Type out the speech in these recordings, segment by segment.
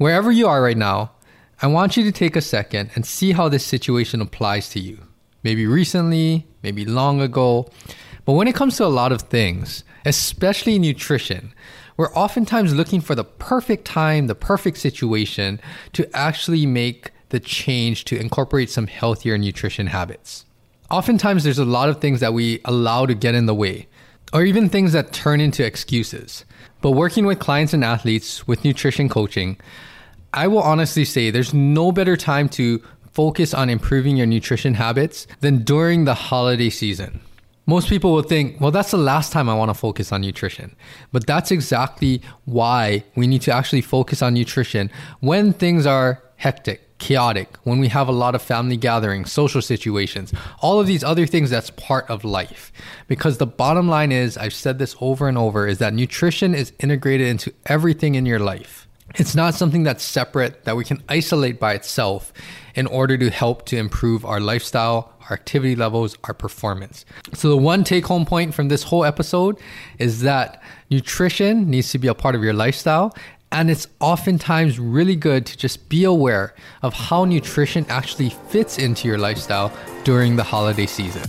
Wherever you are right now, I want you to take a second and see how this situation applies to you. Maybe recently, maybe long ago. But when it comes to a lot of things, especially nutrition, we're oftentimes looking for the perfect time, the perfect situation to actually make the change to incorporate some healthier nutrition habits. Oftentimes, there's a lot of things that we allow to get in the way, or even things that turn into excuses. But working with clients and athletes with nutrition coaching, I will honestly say there's no better time to focus on improving your nutrition habits than during the holiday season. Most people will think, well, that's the last time I want to focus on nutrition. But that's exactly why we need to actually focus on nutrition when things are hectic chaotic, when we have a lot of family gatherings, social situations, all of these other things that's part of life. Because the bottom line is, I've said this over and over, is that nutrition is integrated into everything in your life. It's not something that's separate that we can isolate by itself in order to help to improve our lifestyle, our activity levels, our performance. So, the one take home point from this whole episode is that nutrition needs to be a part of your lifestyle and it's oftentimes really good to just be aware of how nutrition actually fits into your lifestyle during the holiday season.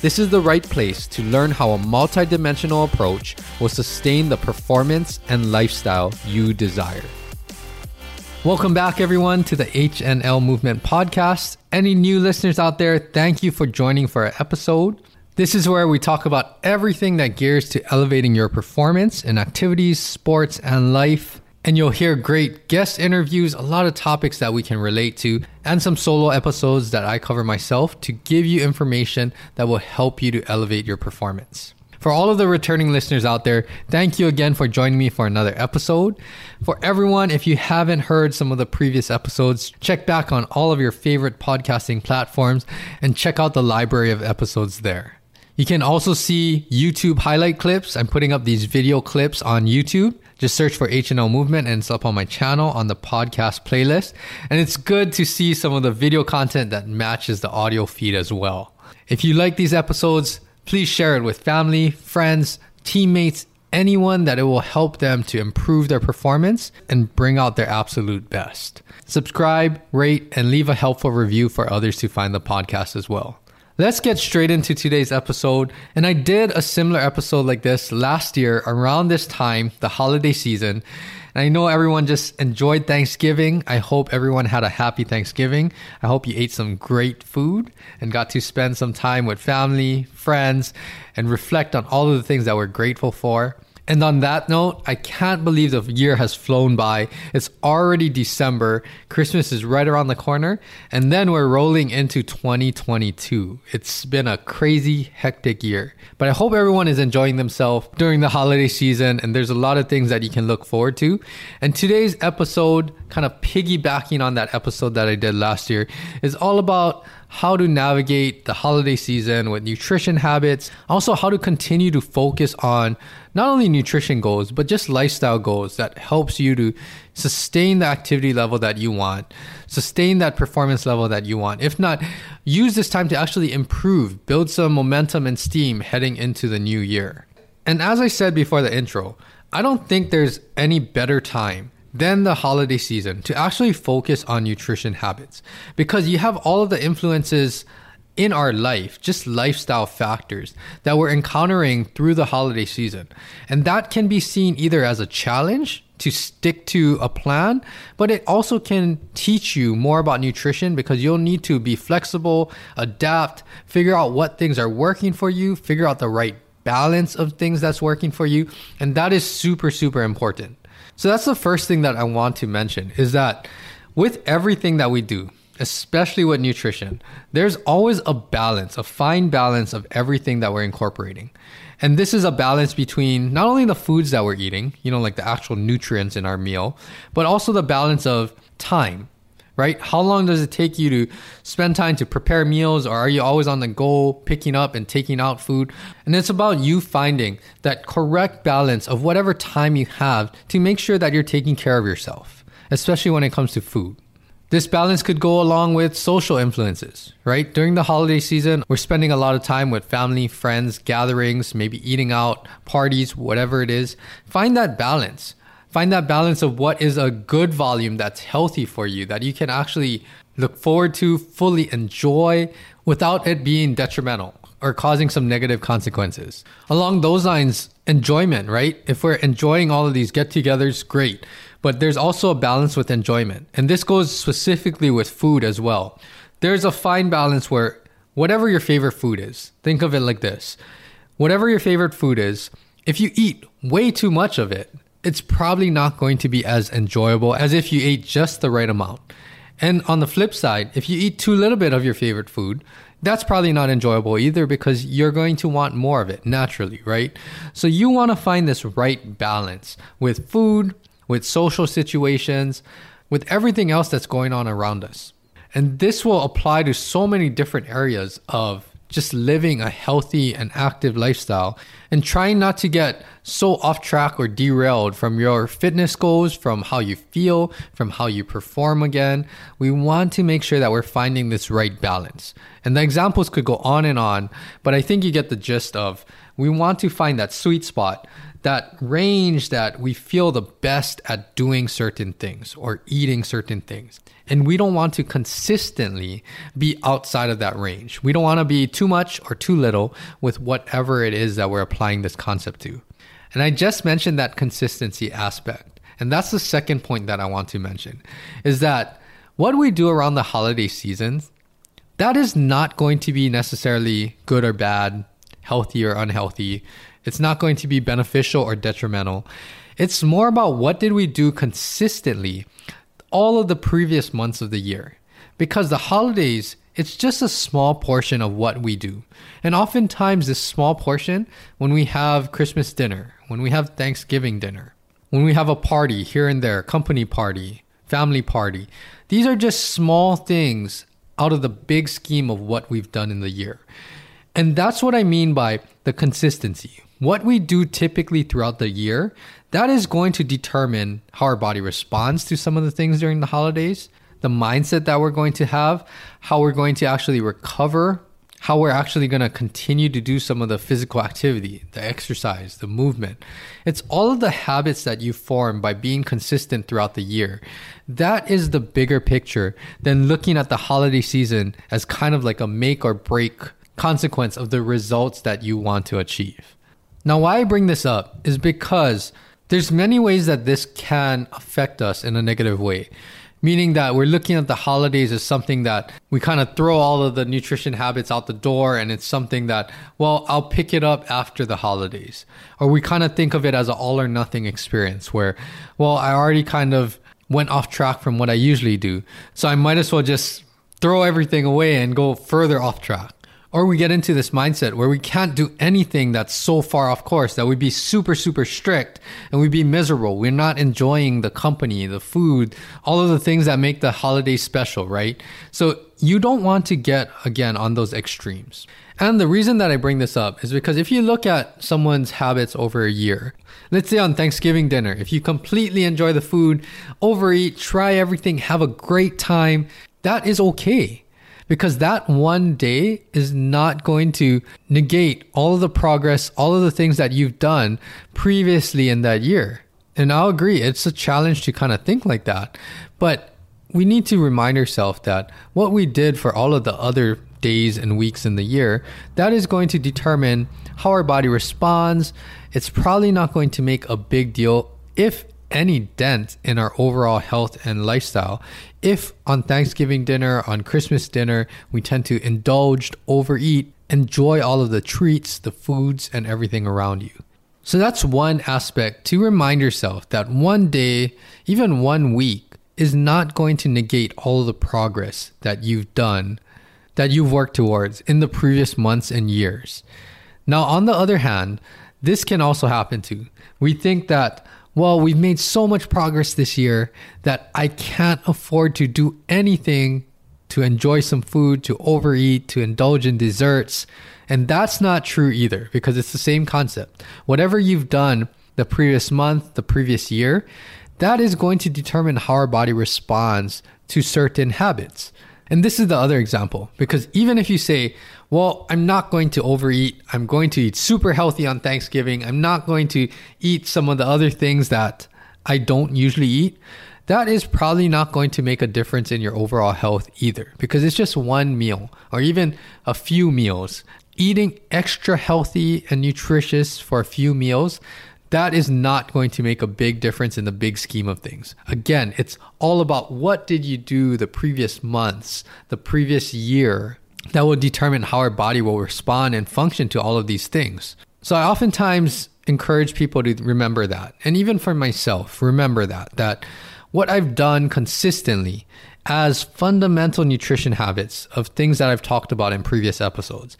This is the right place to learn how a multidimensional approach will sustain the performance and lifestyle you desire. Welcome back, everyone, to the HNL Movement Podcast. Any new listeners out there, thank you for joining for our episode. This is where we talk about everything that gears to elevating your performance in activities, sports, and life and you'll hear great guest interviews, a lot of topics that we can relate to, and some solo episodes that I cover myself to give you information that will help you to elevate your performance. For all of the returning listeners out there, thank you again for joining me for another episode. For everyone, if you haven't heard some of the previous episodes, check back on all of your favorite podcasting platforms and check out the library of episodes there. You can also see YouTube highlight clips. I'm putting up these video clips on YouTube. Just search for HNL Movement and it's up on my channel on the podcast playlist. And it's good to see some of the video content that matches the audio feed as well. If you like these episodes, please share it with family, friends, teammates, anyone that it will help them to improve their performance and bring out their absolute best. Subscribe, rate, and leave a helpful review for others to find the podcast as well. Let's get straight into today's episode. And I did a similar episode like this last year around this time, the holiday season. And I know everyone just enjoyed Thanksgiving. I hope everyone had a happy Thanksgiving. I hope you ate some great food and got to spend some time with family, friends, and reflect on all of the things that we're grateful for. And on that note, I can't believe the year has flown by. It's already December. Christmas is right around the corner. And then we're rolling into 2022. It's been a crazy, hectic year. But I hope everyone is enjoying themselves during the holiday season. And there's a lot of things that you can look forward to. And today's episode, kind of piggybacking on that episode that I did last year, is all about how to navigate the holiday season with nutrition habits, also how to continue to focus on not only nutrition goals, but just lifestyle goals that helps you to sustain the activity level that you want, sustain that performance level that you want. If not, use this time to actually improve, build some momentum and steam heading into the new year. And as I said before the intro, I don't think there's any better time than the holiday season to actually focus on nutrition habits because you have all of the influences in our life, just lifestyle factors that we're encountering through the holiday season. And that can be seen either as a challenge to stick to a plan, but it also can teach you more about nutrition because you'll need to be flexible, adapt, figure out what things are working for you, figure out the right balance of things that's working for you. And that is super, super important. So that's the first thing that I want to mention is that with everything that we do, especially with nutrition, there's always a balance, a fine balance of everything that we're incorporating. And this is a balance between not only the foods that we're eating, you know, like the actual nutrients in our meal, but also the balance of time right? How long does it take you to spend time to prepare meals or are you always on the go picking up and taking out food? And it's about you finding that correct balance of whatever time you have to make sure that you're taking care of yourself, especially when it comes to food. This balance could go along with social influences, right? During the holiday season, we're spending a lot of time with family, friends, gatherings, maybe eating out, parties, whatever it is. Find that balance. Find that balance of what is a good volume that's healthy for you, that you can actually look forward to, fully enjoy without it being detrimental or causing some negative consequences. Along those lines, enjoyment, right? If we're enjoying all of these get togethers, great but there's also a balance with enjoyment. And this goes specifically with food as well. There's a fine balance where whatever your favorite food is, think of it like this whatever your favorite food is, if you eat way too much of it, it's probably not going to be as enjoyable as if you ate just the right amount. And on the flip side, if you eat too little bit of your favorite food, that's probably not enjoyable either because you're going to want more of it naturally, right? So you want to find this right balance with food, with social situations, with everything else that's going on around us. And this will apply to so many different areas of just living a healthy and active lifestyle and trying not to get so off track or derailed from your fitness goals, from how you feel, from how you perform again. We want to make sure that we're finding this right balance. And the examples could go on and on, but I think you get the gist of we want to find that sweet spot that range that we feel the best at doing certain things or eating certain things. And we don't want to consistently be outside of that range. We don't want to be too much or too little with whatever it is that we're applying this concept to. And I just mentioned that consistency aspect. And that's the second point that I want to mention is that what we do around the holiday seasons, that is not going to be necessarily good or bad, healthy or unhealthy. It's not going to be beneficial or detrimental. It's more about what did we do consistently all of the previous months of the year. Because the holidays, it's just a small portion of what we do. And oftentimes, this small portion, when we have Christmas dinner, when we have Thanksgiving dinner, when we have a party here and there, company party, family party, these are just small things out of the big scheme of what we've done in the year. And that's what I mean by the consistency what we do typically throughout the year, that is going to determine how our body responds to some of the things during the holidays, the mindset that we're going to have, how we're going to actually recover, how we're actually going to continue to do some of the physical activity, the exercise, the movement. It's all of the habits that you form by being consistent throughout the year. That is the bigger picture than looking at the holiday season as kind of like a make or break consequence of the results that you want to achieve. Now, why I bring this up is because there's many ways that this can affect us in a negative way. Meaning that we're looking at the holidays as something that we kind of throw all of the nutrition habits out the door and it's something that, well, I'll pick it up after the holidays. Or we kind of think of it as an all or nothing experience where, well, I already kind of went off track from what I usually do. So I might as well just throw everything away and go further off track. Or we get into this mindset where we can't do anything that's so far off course that we'd be super, super strict and we'd be miserable. We're not enjoying the company, the food, all of the things that make the holiday special, right? So you don't want to get again on those extremes. And the reason that I bring this up is because if you look at someone's habits over a year, let's say on Thanksgiving dinner, if you completely enjoy the food, overeat, try everything, have a great time, that is okay because that one day is not going to negate all of the progress, all of the things that you've done previously in that year. And I'll agree, it's a challenge to kind of think like that. But we need to remind ourselves that what we did for all of the other days and weeks in the year, that is going to determine how our body responds. It's probably not going to make a big deal, if any dent in our overall health and lifestyle if on Thanksgiving dinner, on Christmas dinner, we tend to indulge, overeat, enjoy all of the treats, the foods, and everything around you. So that's one aspect to remind yourself that one day, even one week, is not going to negate all of the progress that you've done, that you've worked towards in the previous months and years. Now, on the other hand, this can also happen too. We think that well, we've made so much progress this year that I can't afford to do anything to enjoy some food, to overeat, to indulge in desserts. And that's not true either because it's the same concept. Whatever you've done the previous month, the previous year, that is going to determine how our body responds to certain habits. And this is the other example because even if you say, well, I'm not going to overeat, I'm going to eat super healthy on Thanksgiving, I'm not going to eat some of the other things that I don't usually eat, that is probably not going to make a difference in your overall health either because it's just one meal or even a few meals. Eating extra healthy and nutritious for a few meals, that is not going to make a big difference in the big scheme of things. Again, it's all about what did you do the previous months, the previous year that will determine how our body will respond and function to all of these things. So I oftentimes encourage people to remember that. And even for myself, remember that that what I've done consistently as fundamental nutrition habits of things that I've talked about in previous episodes.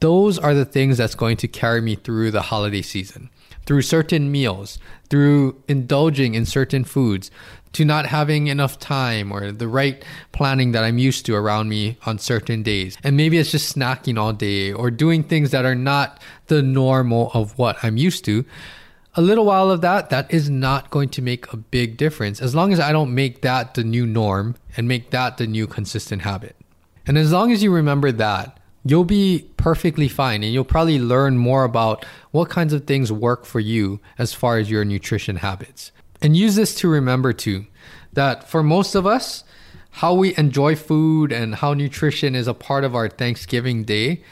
Those are the things that's going to carry me through the holiday season, through certain meals, through indulging in certain foods, to not having enough time or the right planning that I'm used to around me on certain days. And maybe it's just snacking all day or doing things that are not the normal of what I'm used to a little while of that, that is not going to make a big difference as long as I don't make that the new norm and make that the new consistent habit. And as long as you remember that, you'll be perfectly fine and you'll probably learn more about what kinds of things work for you as far as your nutrition habits. And use this to remember too that for most of us, how we enjoy food and how nutrition is a part of our Thanksgiving day,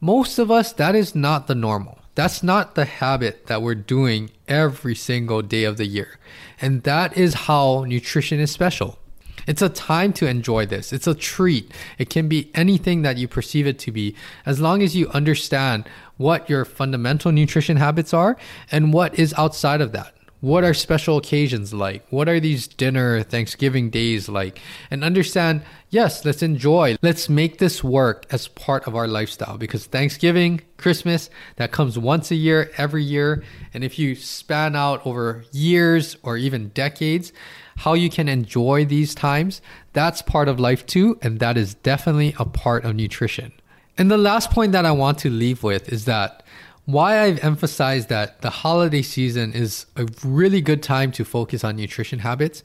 most of us, that is not the normal. That's not the habit that we're doing every single day of the year. And that is how nutrition is special. It's a time to enjoy this. It's a treat. It can be anything that you perceive it to be, as long as you understand what your fundamental nutrition habits are and what is outside of that. What are special occasions like? What are these dinner, Thanksgiving days like? And understand, yes, let's enjoy. Let's make this work as part of our lifestyle because Thanksgiving, Christmas, that comes once a year, every year. And if you span out over years or even decades, how you can enjoy these times, that's part of life too. And that is definitely a part of nutrition. And the last point that I want to leave with is that why I've emphasized that the holiday season is a really good time to focus on nutrition habits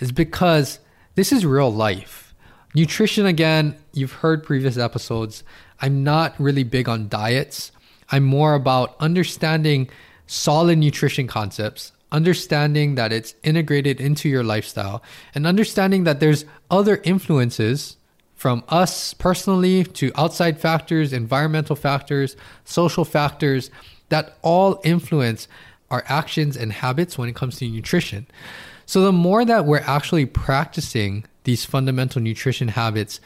is because this is real life. Nutrition, again, you've heard previous episodes. I'm not really big on diets. I'm more about understanding solid nutrition concepts, understanding that it's integrated into your lifestyle, and understanding that there's other influences from us personally to outside factors, environmental factors, social factors that all influence our actions and habits when it comes to nutrition. So, the more that we're actually practicing these fundamental nutrition habits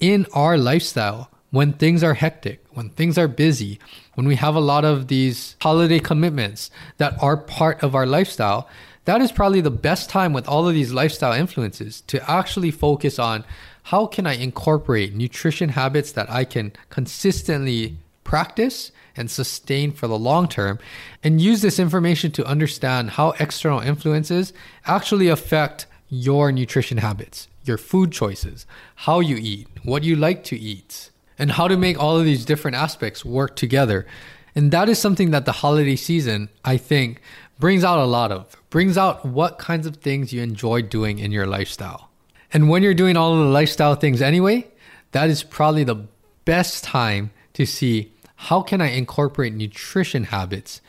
in our lifestyle, when things are hectic, when things are busy, when we have a lot of these holiday commitments that are part of our lifestyle, that is probably the best time with all of these lifestyle influences to actually focus on how can I incorporate nutrition habits that I can consistently practice and sustain for the long term and use this information to understand how external influences actually affect your nutrition habits, your food choices, how you eat, what you like to eat, and how to make all of these different aspects work together. And that is something that the holiday season, I think, brings out a lot of, brings out what kinds of things you enjoy doing in your lifestyle. And when you're doing all of the lifestyle things anyway, that is probably the best time to see how can I incorporate nutrition habits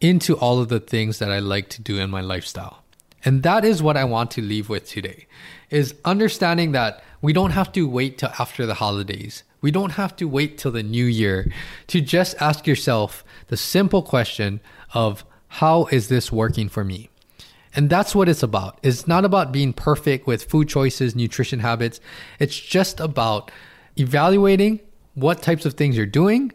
into all of the things that I like to do in my lifestyle. And that is what I want to leave with today is understanding that we don't have to wait till after the holidays. We don't have to wait till the new year to just ask yourself the simple question of how is this working for me? And that's what it's about. It's not about being perfect with food choices, nutrition habits. It's just about evaluating what types of things you're doing,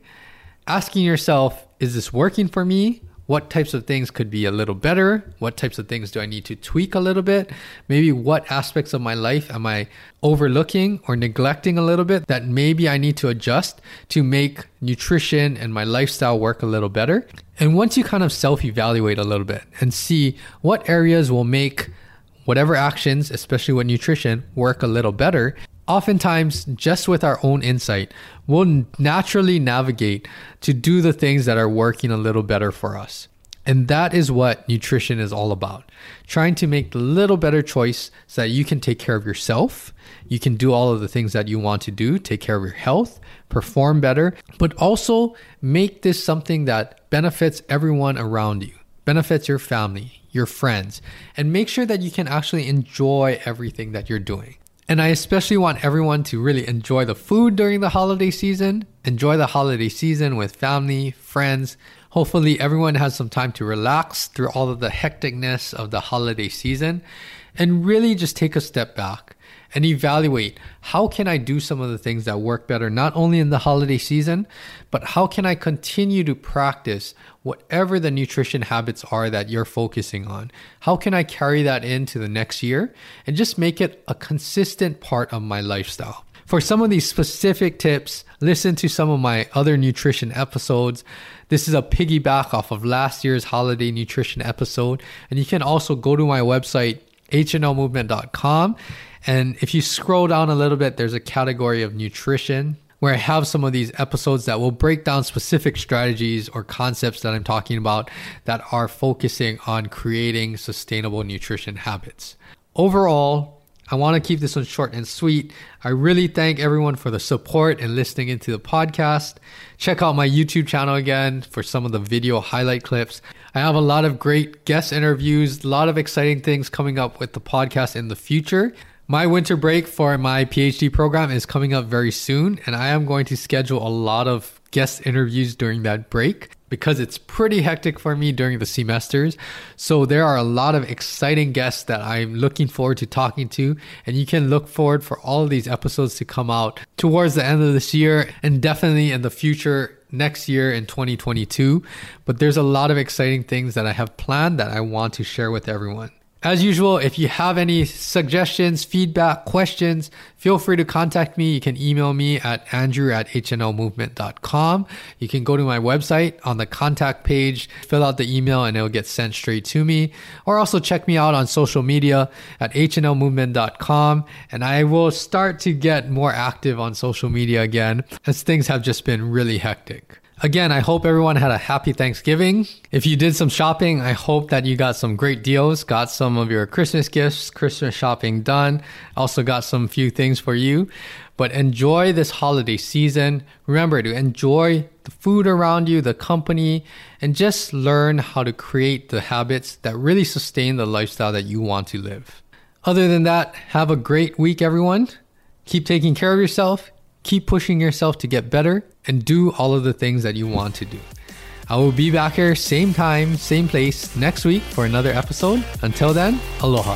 asking yourself, is this working for me? What types of things could be a little better? What types of things do I need to tweak a little bit? Maybe what aspects of my life am I overlooking or neglecting a little bit that maybe I need to adjust to make nutrition and my lifestyle work a little better? And once you kind of self evaluate a little bit and see what areas will make whatever actions, especially with nutrition, work a little better, oftentimes just with our own insight, we'll naturally navigate to do the things that are working a little better for us. And that is what nutrition is all about. Trying to make a little better choice so that you can take care of yourself. You can do all of the things that you want to do, take care of your health, perform better, but also make this something that benefits everyone around you, benefits your family, your friends, and make sure that you can actually enjoy everything that you're doing. And I especially want everyone to really enjoy the food during the holiday season, enjoy the holiday season with family, friends. Hopefully, everyone has some time to relax through all of the hecticness of the holiday season and really just take a step back and evaluate how can I do some of the things that work better, not only in the holiday season, but how can I continue to practice whatever the nutrition habits are that you're focusing on? How can I carry that into the next year and just make it a consistent part of my lifestyle? For some of these specific tips, listen to some of my other nutrition episodes. This is a piggyback off of last year's holiday nutrition episode. And you can also go to my website, hnlmovement.com and if you scroll down a little bit, there's a category of nutrition where I have some of these episodes that will break down specific strategies or concepts that I'm talking about that are focusing on creating sustainable nutrition habits. Overall, I want to keep this one short and sweet. I really thank everyone for the support and listening into the podcast. Check out my YouTube channel again for some of the video highlight clips. I have a lot of great guest interviews, a lot of exciting things coming up with the podcast in the future. My winter break for my PhD program is coming up very soon, and I am going to schedule a lot of guest interviews during that break because it's pretty hectic for me during the semesters. So there are a lot of exciting guests that I'm looking forward to talking to, and you can look forward for all of these episodes to come out towards the end of this year and definitely in the future next year in 2022. But there's a lot of exciting things that I have planned that I want to share with everyone. As usual, if you have any suggestions, feedback, questions, feel free to contact me. You can email me at andrew at hnlmovement.com. You can go to my website on the contact page, fill out the email, and it'll get sent straight to me. Or also check me out on social media at hnlmovement.com. And I will start to get more active on social media again as things have just been really hectic. Again, I hope everyone had a happy Thanksgiving. If you did some shopping, I hope that you got some great deals, got some of your Christmas gifts, Christmas shopping done. Also got some few things for you. But enjoy this holiday season. Remember to enjoy the food around you, the company, and just learn how to create the habits that really sustain the lifestyle that you want to live. Other than that, have a great week, everyone. Keep taking care of yourself keep pushing yourself to get better, and do all of the things that you want to do. I will be back here, same time, same place, next week for another episode. Until then, aloha.